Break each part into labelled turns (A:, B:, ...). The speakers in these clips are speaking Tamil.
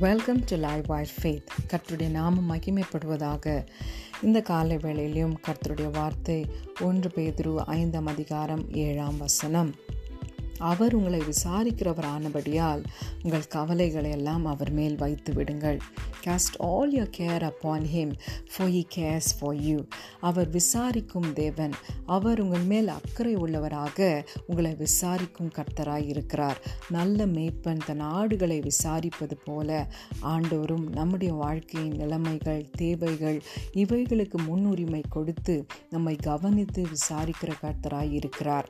A: Welcome to live with faith கர்த்தருடைய நாமம் மகிமைப்படுவதாக. இந்த காலை வேளையிலும் கர்த்தருடைய வார்த்தை ஒன்று பேதுரு ஐந்தாம் அதிகாரம் ஏழாம் வசனம். அவர் உங்களை விசாரிக்கிறவரானபடியால் உங்கள் கவலைகளை எல்லாம் அவர் மேல் வைத்து விடுங்கள். Cast all your care upon him for he cares for you அவர் விசாரிக்கும் தேவன் அவர் உங்கள் மேல் அக்கறை உள்ளவராக உங்களை விசாரிக்கும் கர்த்தராய் இருக்கிறார். நல்ல மேய்ப்பன் தன் ஆடுகளை விசாரிப்பது போல ஆண்டோரும் நம்முடைய வாழ்க்கையின் நிலைமைகள் தேவைகள் இவைகளுக்கு முன்னுரிமை கொடுத்து நம்மை கவனித்து விசாரிக்கிற கர்த்தராய் இருக்கிறார்.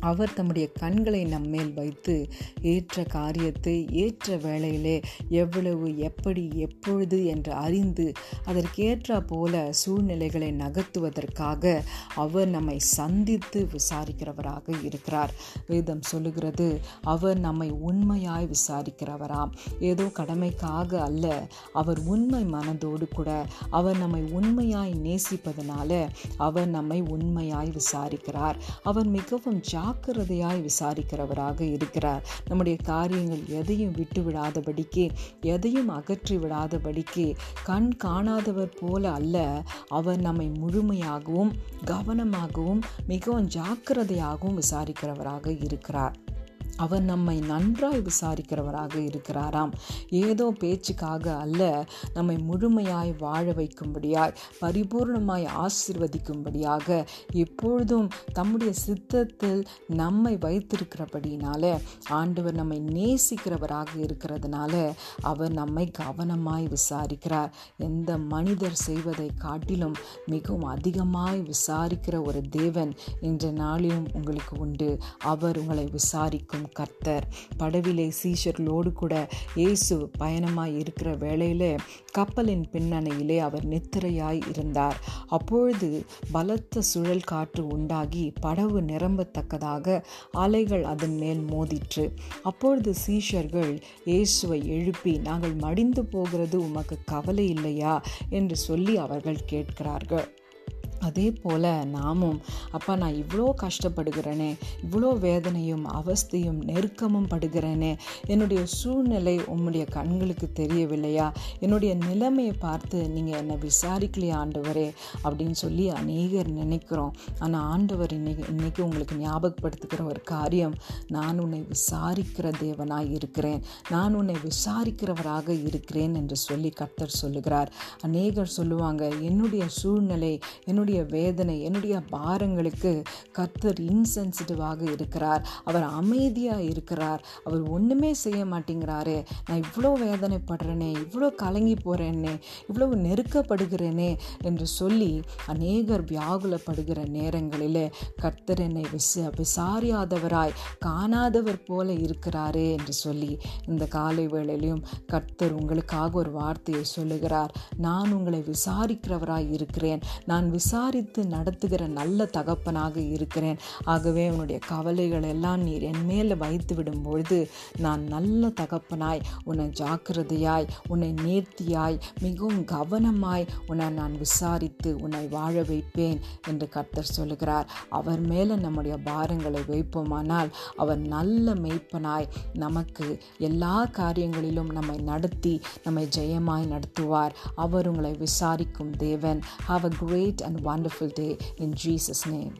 A: அவர் தம்முடைய கண்களை நம்மேல் வைத்து ஏற்ற காரியத்தை ஏற்ற வேளையிலே எவ்வளவு எப்படி எப்பொழுது என்று அறிந்து அதற்கேற்ற போல சூழ்நிலைகளை நகர்த்துவதற்காக அவர் நம்மை சந்தித்து விசாரிக்கிறவராக இருக்கிறார். வேதம் சொல்லுகிறது அவர் நம்மை உண்மையாய் விசாரிக்கிறவராம். ஏதோ கடமைக்காக அல்ல அவர் உண்மை மனதோடு கூட அவர் நம்மை உண்மையாய் நேசிப்பதனால அவர் நம்மை உண்மையாய் விசாரிக்கிறார். அவர் மிகவும் ஜா ஜாக்கிரதையாய் விசாரிக்கிறவராக இருக்கிறார். நம்முடைய காரியங்கள் எதையும் விட்டு விடாதபடிக்கு எதையும் அகற்றி விடாதபடிக்கு கண் காணாதவர் போல அல்ல அவர் நம்மை முழுமையாகவும் கவனமாகவும் மிகவும் ஜாக்கிரதையாகவும் விசாரிக்கிறவராக இருக்கிறார். அவர் நம்மை நன்றாய் விசாரிக்கிறவராக இருக்கிறாராம். ஏதோ பேச்சுக்காக அல்ல நம்மை முழுமையாய் வாழ வைக்கும்படியாய் பரிபூர்ணமாய் ஆசிர்வதிக்கும்படியாக எப்பொழுதும் தம்முடைய சித்தத்தில் நம்மை வைத்திருக்கிறபடினால ஆண்டவர் நம்மை நேசிக்கிறவராக இருக்கிறதுனால அவர் நம்மை கவனமாய் விசாரிக்கிறார். எந்த மனிதர் செய்வதை காட்டிலும் மிகவும் அதிகமாய் விசாரிக்கிற ஒரு தேவன் இன்ற நாளிலும் உங்களுக்கு உண்டு. அவர் உங்களை விசாரிக்கும் கர்த்தர். படவிலே சீஷர்களோடு கூட இயேசு பயணமாய் இருக்கிற வேளையிலே கப்பலின் பின்னணியிலே அவர் நித்திரையாய் இருந்தார். அப்பொழுது பலத்த சுழல் காற்று உண்டாகி படவு நிரம்பத்தக்கதாக அலைகள் அதன் மேல் மோதிற்று. அப்பொழுது சீஷர்கள் இயேசுவை எழுப்பி நாங்கள் மடிந்து போகிறது உமக்கு கவலை இல்லையா? என்று சொல்லி அவர்கள் கேட்கிறார்கள். அதே போல் நாமும் அப்பா நான் இவ்வளோ கஷ்டப்படுகிறேனே இவ்வளோ வேதனையும் அவஸ்தையும் நெருக்கமும் படுகிறேனே என்னுடைய சூழ்நிலை உம்முடைய கண்களுக்கு தெரியவில்லையா? என்னுடைய நிலைமையை பார்த்து நீங்கள் என்னை விசாரிக்கலையா ஆண்டவரே? அப்படின்னு சொல்லி அநேகர் நினைக்கிறோம். ஆனால் ஆண்டவர் இன்னைக்கு இன்றைக்கி உங்களுக்கு ஞாபகப்படுத்துகிற ஒரு காரியம் நான் உன்னை விசாரிக்கிற தேவனாக இருக்கிறேன். நான் உன்னை விசாரிக்கிறவராக இருக்கிறேன் என்று சொல்லி கர்த்தர் சொல்லுகிறார். அநேகர் சொல்லுவாங்க என்னுடைய சூழ்நிலை என்னுடைய என்னுடைய வேதனை என்னுடைய பாரங்களுக்கு கர்த்தர் இன்சென்சிட்டிவாக இருக்கிறார். அவர் அமைதியாக இருக்கிறார். அவர் ஒன்றுமே செய்ய மாட்டேங்கிறாரே. நான் இவ்வளோ வேதனைப்படுறேனே இவ்வளோ கலங்கி போகிறேனே இவ்வளவு நெருக்கப்படுகிறேனே என்று சொல்லி அநேகர் வியாகுலப்படுகிற நேரங்களில் கர்த்தர் என்னை விச விசாரியாதவராய் காணாதவர் போல இருக்கிறாரே என்று சொல்லி இந்த காலை வேளையிலையும் கர்த்தர் உங்களுக்காக ஒரு வார்த்தையை சொல்லுகிறார். நான் உங்களை விசாரிக்கிறவராய் இருக்கிறேன். நான் விசா விசாரித்து நடத்துகிற நல்ல தகப்பனாக இருக்கிறேன். ஆகவே உன்னுடைய கவலைகள் எல்லாம் நீர் என் மேலே வைத்து விடும் பொழுது நான் நல்ல தகப்பனாய் உன்னை ஜாக்கிரதையாய் உன்னை நேர்த்தியாய் மிகவும் கவனமாய் உன்னை நான் விசாரித்து உன்னை வாழ வைப்பேன் என்று கர்த்தர் சொல்லுகிறார். அவர் மேலே நம்முடைய பாரங்களை வைப்போமானால் அவர் நல்ல மெய்ப்பனாய் நமக்கு எல்லா காரியங்களிலும் நம்மை நடத்தி நம்மை ஜெயமாய் நடத்துவார். அவர் உங்களை விசாரிக்கும் தேவன். Have a great and wonderful day in Jesus' name.